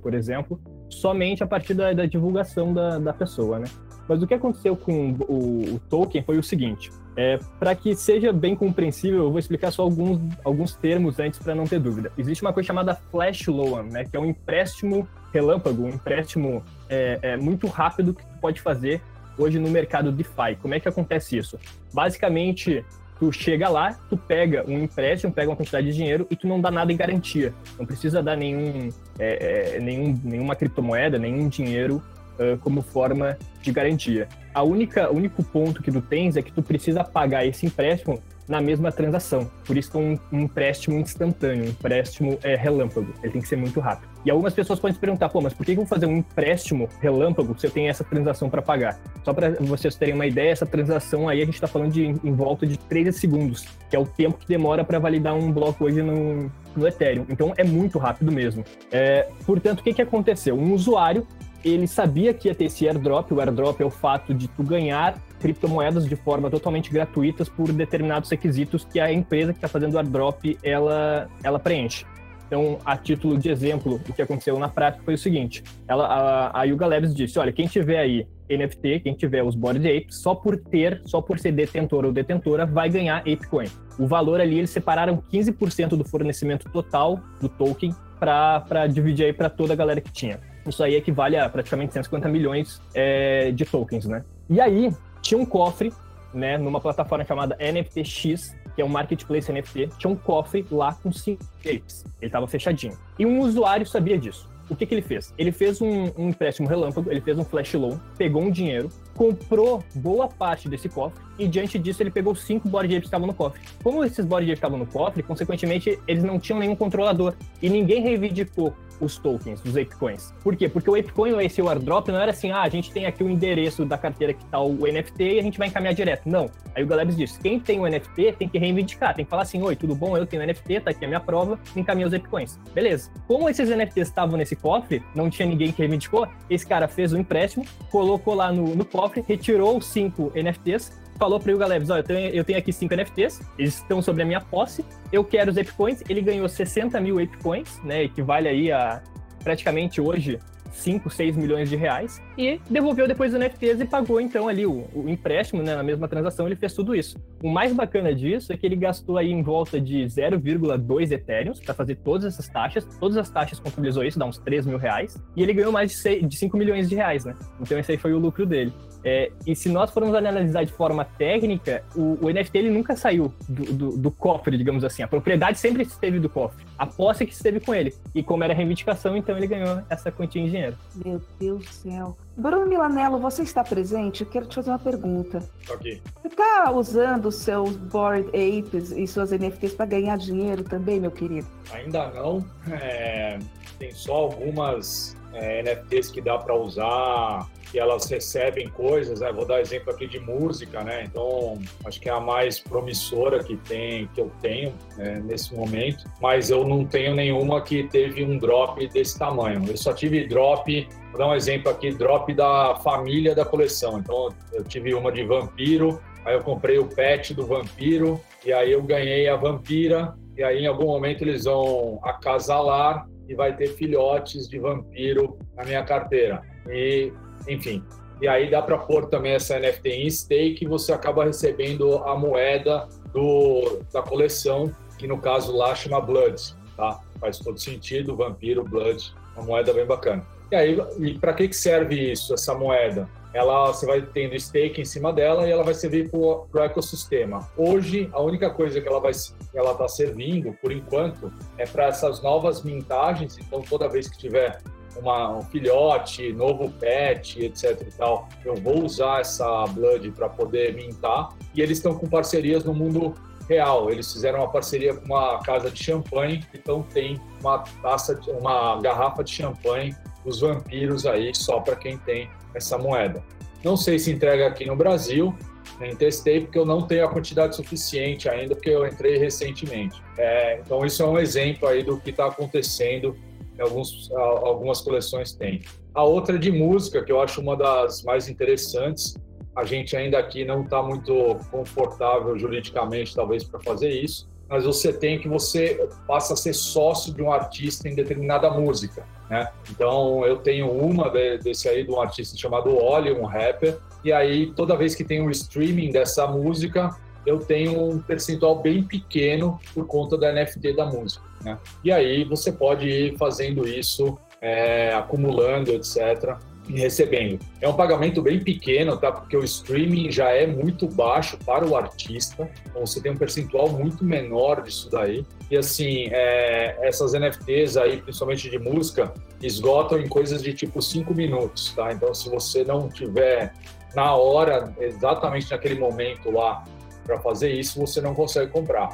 por exemplo, somente a partir da, da divulgação da, da pessoa, né? Mas o que aconteceu com o, o token foi o seguinte: é, para que seja bem compreensível, eu vou explicar só alguns, alguns termos antes para não ter dúvida. Existe uma coisa chamada flash loan, né, que é um empréstimo relâmpago, um empréstimo é, é, muito rápido que tu pode fazer hoje no mercado DeFi. Como é que acontece isso? Basicamente, tu chega lá, tu pega um empréstimo, pega uma quantidade de dinheiro e tu não dá nada em garantia. Não precisa dar nenhum, é, é, nenhum nenhuma criptomoeda, nenhum dinheiro uh, como forma de garantia. A única, único ponto que tu tens é que tu precisa pagar esse empréstimo na mesma transação. Por isso que é um, um empréstimo instantâneo, um empréstimo é, relâmpago. Ele tem que ser muito rápido. E algumas pessoas podem se perguntar, pô, mas por que eu vou fazer um empréstimo relâmpago se eu tenho essa transação para pagar? Só para vocês terem uma ideia, essa transação aí a gente está falando de em volta de 13 segundos, que é o tempo que demora para validar um bloco hoje no, no Ethereum. Então é muito rápido mesmo. É, portanto, o que, que aconteceu? Um usuário ele sabia que ia ter esse airdrop. O airdrop é o fato de tu ganhar criptomoedas de forma totalmente gratuitas por determinados requisitos que a empresa que está fazendo o airdrop ela, ela preenche. Então, a título de exemplo, o que aconteceu na prática foi o seguinte: ela, a, a Yuga Labs disse, olha, quem tiver aí NFT, quem tiver os Bored Apes, só por ter, só por ser detentor ou detentora, vai ganhar Apecoin. O valor ali, eles separaram 15% do fornecimento total do token para dividir aí para toda a galera que tinha. Isso aí equivale a praticamente 150 milhões é, de tokens, né? E aí, tinha um cofre, né, numa plataforma chamada NFTX, que é um marketplace NFT, tinha um cofre lá com cinco apes. Ele estava fechadinho. E um usuário sabia disso. O que, que ele fez? Ele fez um, um, empréstimo relâmpago, ele fez um flash loan, pegou um dinheiro, comprou boa parte desse cofre e diante disso ele pegou cinco board apes que estavam no cofre. Como esses board apes estavam no cofre, consequentemente eles não tinham nenhum controlador e ninguém reivindicou os tokens, os ApeCoins. Por quê? Porque o ApeCoin ou esse airdrop não era assim, ah, a gente tem aqui o endereço da carteira que tá o NFT e a gente vai encaminhar direto. Não. Aí o Galebs disse, quem tem o NFT tem que reivindicar, tem que falar assim, oi, tudo bom? Eu tenho o NFT, tá aqui a minha prova, encaminha os ApeCoins. Beleza. Como esses NFTs estavam nesse cofre, não tinha ninguém que reivindicou, esse cara fez o um empréstimo, colocou lá no, no cofre, retirou os cinco NFTs, falou para o Galebs, olha, eu tenho, eu tenho aqui cinco NFTs, eles estão sobre a minha posse, eu quero os Apecoins, ele ganhou 60 mil Apecoins, né, equivale aí a praticamente hoje 5, 6 milhões de reais e devolveu depois os NFTs e pagou então ali o, o, empréstimo, né, na mesma transação, ele fez tudo isso. O mais bacana disso é que ele gastou aí em volta de 0,2 Ethereum para fazer todas essas taxas, todas as taxas contabilizou isso, dá uns 3 mil reais, e ele ganhou mais de, 6, de 5 milhões de reais, né? Então esse aí foi o lucro dele. É, e se nós formos analisar de forma técnica, o, o NFT ele nunca saiu do, do, do, cofre, digamos assim. A propriedade sempre esteve do cofre. A posse é que esteve com ele. E como era reivindicação, então ele ganhou essa quantia em dinheiro. Meu Deus do céu. Bruno Milanello, você está presente? Eu quero te fazer uma pergunta. Ok. Você está usando os seus Board Apes e suas NFTs para ganhar dinheiro também, meu querido? Ainda não. É, tem só algumas é, NFTs que dá para usar, que elas recebem coisas. Né? Vou dar exemplo aqui de música, né? Então, acho que é a mais promissora que tem, que eu tenho né, nesse momento. Mas eu não tenho nenhuma que teve um drop desse tamanho. Eu só tive drop. Vou dar um exemplo aqui, drop da família da coleção. Então, eu tive uma de vampiro. Aí eu comprei o pet do vampiro e aí eu ganhei a vampira e aí em algum momento eles vão acasalar e vai ter filhotes de vampiro na minha carteira. E, enfim, e aí dá para pôr também essa NFT em stake e você acaba recebendo a moeda do, da coleção, que no caso lá chama Blood, tá? Faz todo sentido, vampiro, Blood, uma moeda bem bacana. E aí, para que, que serve isso, essa moeda? Ela você vai tendo stake em cima dela e ela vai servir para o ecossistema. Hoje, a única coisa que ela vai ela está servindo, por enquanto, é para essas novas mintagens. Então, toda vez que tiver uma, um filhote, novo pet, etc e tal, eu vou usar essa Blood para poder mintar. E eles estão com parcerias no mundo real. Eles fizeram uma parceria com uma casa de champanhe, então tem uma taça, uma garrafa de champanhe dos vampiros aí só para quem tem essa moeda. Não sei se entrega aqui no Brasil, nem testei porque eu não tenho a quantidade suficiente ainda, porque eu entrei recentemente. É, então isso é um exemplo aí do que está acontecendo alguns, algumas coleções têm. A outra de música, que eu acho uma das mais interessantes, a gente ainda aqui não está muito confortável juridicamente, talvez, para fazer isso, mas você tem que você passa a ser sócio de um artista em determinada música, né? Então, eu tenho uma desse aí, de um artista chamado Oli, um rapper, e aí, toda vez que tem um streaming dessa música, eu tenho um percentual bem pequeno por conta da NFT da música. Né? E aí você pode ir fazendo isso, é, acumulando, etc., recebendo. É um pagamento bem pequeno, tá? Porque o streaming já é muito baixo para o artista, então você tem um percentual muito menor disso daí. E assim, é, essas NFTs aí, principalmente de música, esgotam em coisas de tipo 5 minutos, tá? Então, se você não tiver na hora, exatamente naquele momento lá, para fazer isso, você não consegue comprar.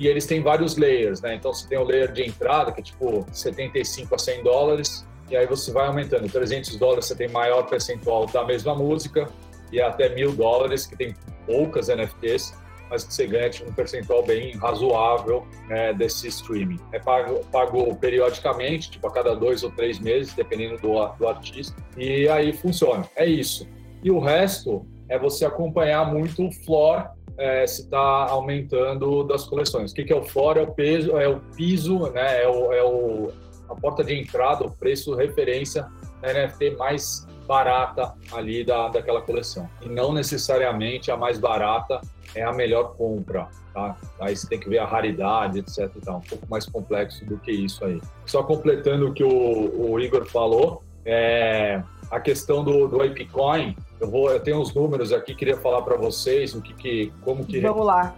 E eles têm vários layers, né? Então você tem o layer de entrada, que é tipo 75 a 100 dólares, e aí você vai aumentando. 300 dólares você tem maior percentual da mesma música, e até mil dólares, que tem poucas NFTs, mas que você ganha tipo, um percentual bem razoável né, desse streaming. É pago, pago periodicamente, tipo a cada dois ou três meses, dependendo do, do artista, e aí funciona. É isso. E o resto é você acompanhar muito o floor é, se está aumentando das coleções. O que, que é o fora? É o peso, é o piso, né? É, o, é o, a porta de entrada, o preço referência da NFT mais barata ali da, daquela coleção. E não necessariamente a mais barata é a melhor compra, tá? Aí você tem que ver a raridade, etc. Tal. Um pouco mais complexo do que isso aí. Só completando o que o, o Igor falou, é, a questão do, do ApeCoin, eu vou, eu tenho uns números aqui, queria falar para vocês o que, que, como que. Vamos lá.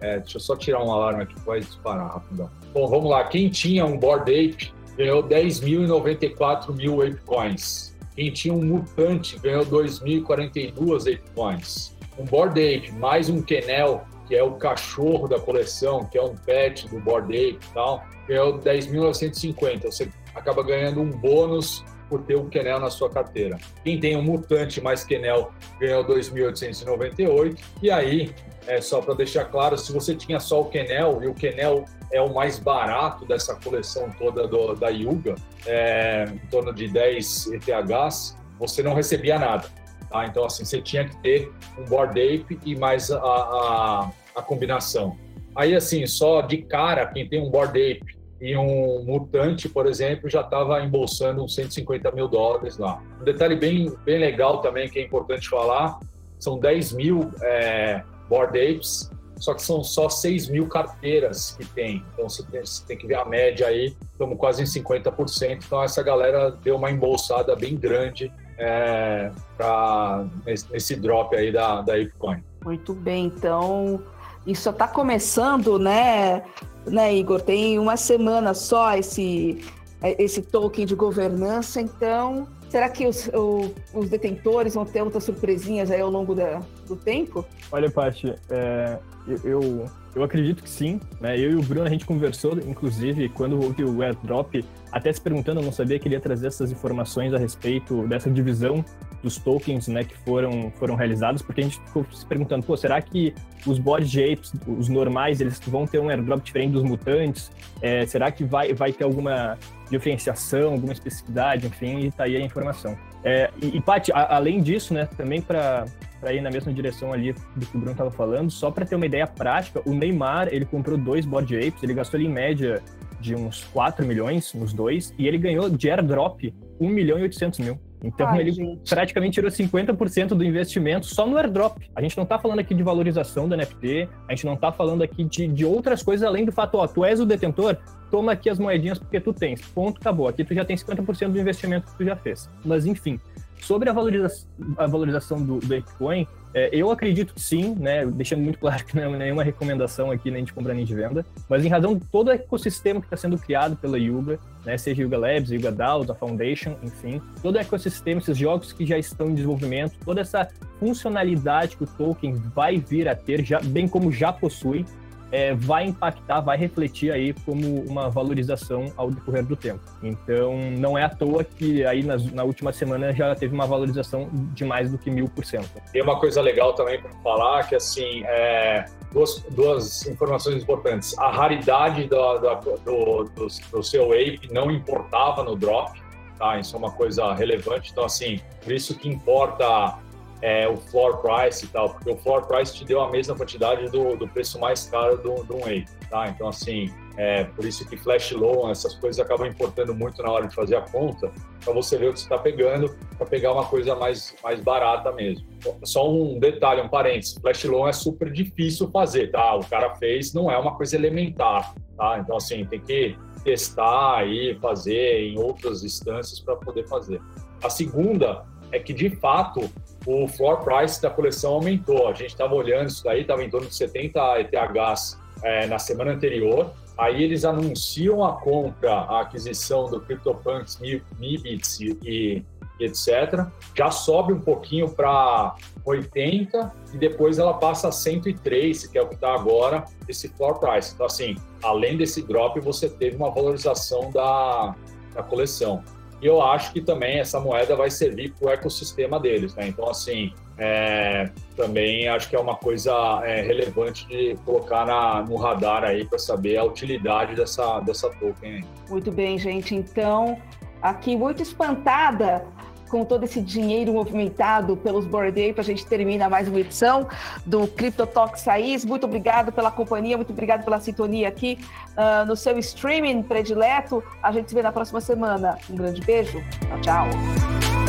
É, deixa eu só tirar um alarme aqui vai disparar rapidão. Bom, vamos lá. Quem tinha um Board Ape ganhou 10.094 mil ApeCoins. Quem tinha um Mutante ganhou 2.042 ApeCoins. Um Board Ape mais um Kenel, que é o cachorro da coleção, que é um pet do Board Ape e tal, ganhou 10.950. Você acaba ganhando um bônus por ter um Kenel na sua carteira. Quem tem um Mutante mais Kenel ganhou 2.898. E aí, é, só para deixar claro, se você tinha só o Kenel, e o Kenel é o mais barato dessa coleção toda do, da Yuga, é, em torno de 10 ETHs, você não recebia nada. Tá? Então, assim, você tinha que ter um Board Ape e mais a, a, a combinação. Aí, assim, só de cara, quem tem um Board Ape e um mutante, por exemplo, já estava embolsando uns 150 mil dólares lá. Um detalhe bem, bem legal também que é importante falar, são 10 mil é, board apes, só que são só 6 mil carteiras que tem. Então você tem, você tem que ver a média aí, estamos quase em 50%. Então essa galera deu uma embolsada bem grande é, nesse, nesse drop aí da, da Apecoin. Muito bem, então isso está começando, né? né, Igor? Tem uma semana só esse, esse token de governança, então será que os, o, os detentores vão ter outras surpresinhas aí ao longo da, do tempo? Olha, Paty, é, eu, eu acredito que sim. Né? Eu e o Bruno, a gente conversou, inclusive, quando houve o airdrop, até se perguntando, eu não sabia que ele ia trazer essas informações a respeito dessa divisão dos tokens né, que foram, foram realizados, porque a gente ficou se perguntando, pô, será que os body shapes, os normais, eles vão ter um airdrop diferente dos mutantes? É, será que vai, vai ter alguma diferenciação, alguma especificidade, enfim, e tá aí a informação. É, e, e Paty, além disso, né, também para ir na mesma direção ali do que o Bruno estava falando, só para ter uma ideia prática, o Neymar, ele comprou dois body apes, ele gastou ali em média de uns 4 milhões nos dois, e ele ganhou de airdrop 1 milhão e 800 mil. Então Ai, ele gente. praticamente tirou 50% do investimento só no airdrop. A gente não está falando aqui de valorização do NFT, a gente não está falando aqui de, de outras coisas além do fato, ó, tu és o detentor, toma aqui as moedinhas porque tu tens. Ponto, acabou. Aqui tu já tem 50% do investimento que tu já fez. Mas enfim, sobre a valorização, a valorização do, do Bitcoin, é, eu acredito que sim, né? Deixando muito claro que não é nenhuma recomendação aqui nem de compra nem de venda, mas em razão de todo o ecossistema que está sendo criado pela Yuga, né? Seja Yuga Labs, Yuga DAO, da Foundation, enfim, todo o ecossistema, esses jogos que já estão em desenvolvimento, toda essa funcionalidade que o token vai vir a ter, já, bem como já possui, é, vai impactar, vai refletir aí como uma valorização ao decorrer do tempo. Então, não é à toa que aí nas, na última semana já teve uma valorização de mais do que mil por cento. Tem uma coisa legal também para falar, que assim, é, duas, duas informações importantes. A raridade do, do, do, seu ape não importava no drop, tá? Isso é uma coisa relevante. Então, assim, por isso que importa é, o floor price e tal, porque o floor price te deu a mesma quantidade do, do preço mais caro do, do um tá? Então, assim, é por isso que flash loan, essas coisas acabam importando muito na hora de fazer a conta, para você ver o que você está pegando, para pegar uma coisa mais, mais barata mesmo. Só um detalhe, um parênteses, flash loan é super difícil fazer, tá? O cara fez, não é uma coisa elementar, tá? Então, assim, tem que testar e fazer em outras instâncias para poder fazer. A segunda é que, de fato, o floor price da coleção aumentou. A gente estava olhando isso daí, estava em torno de 70 ETHs é, na semana anterior. Aí eles anunciam a compra, a aquisição do CryptoPunks, Mibits e, e etc. Já sobe um pouquinho para 80 e depois ela passa a 103, que é o que está agora, esse floor price. Então, assim, além desse drop, você teve uma valorização da, da coleção. E eu acho que também essa moeda vai servir para o ecossistema deles, né? Então, assim, é, também acho que é uma coisa é, relevante de colocar na, no radar aí para saber a utilidade dessa, dessa token aí. Muito bem, gente. Então, aqui muito espantada com todo esse dinheiro movimentado pelos Board Ape, a gente termina mais uma edição do Crypto Talk Saiz. Muito obrigado pela companhia, muito obrigado pela sintonia aqui uh, no seu streaming predileto. A gente se vê na próxima semana. Um grande beijo. Tchau, tchau.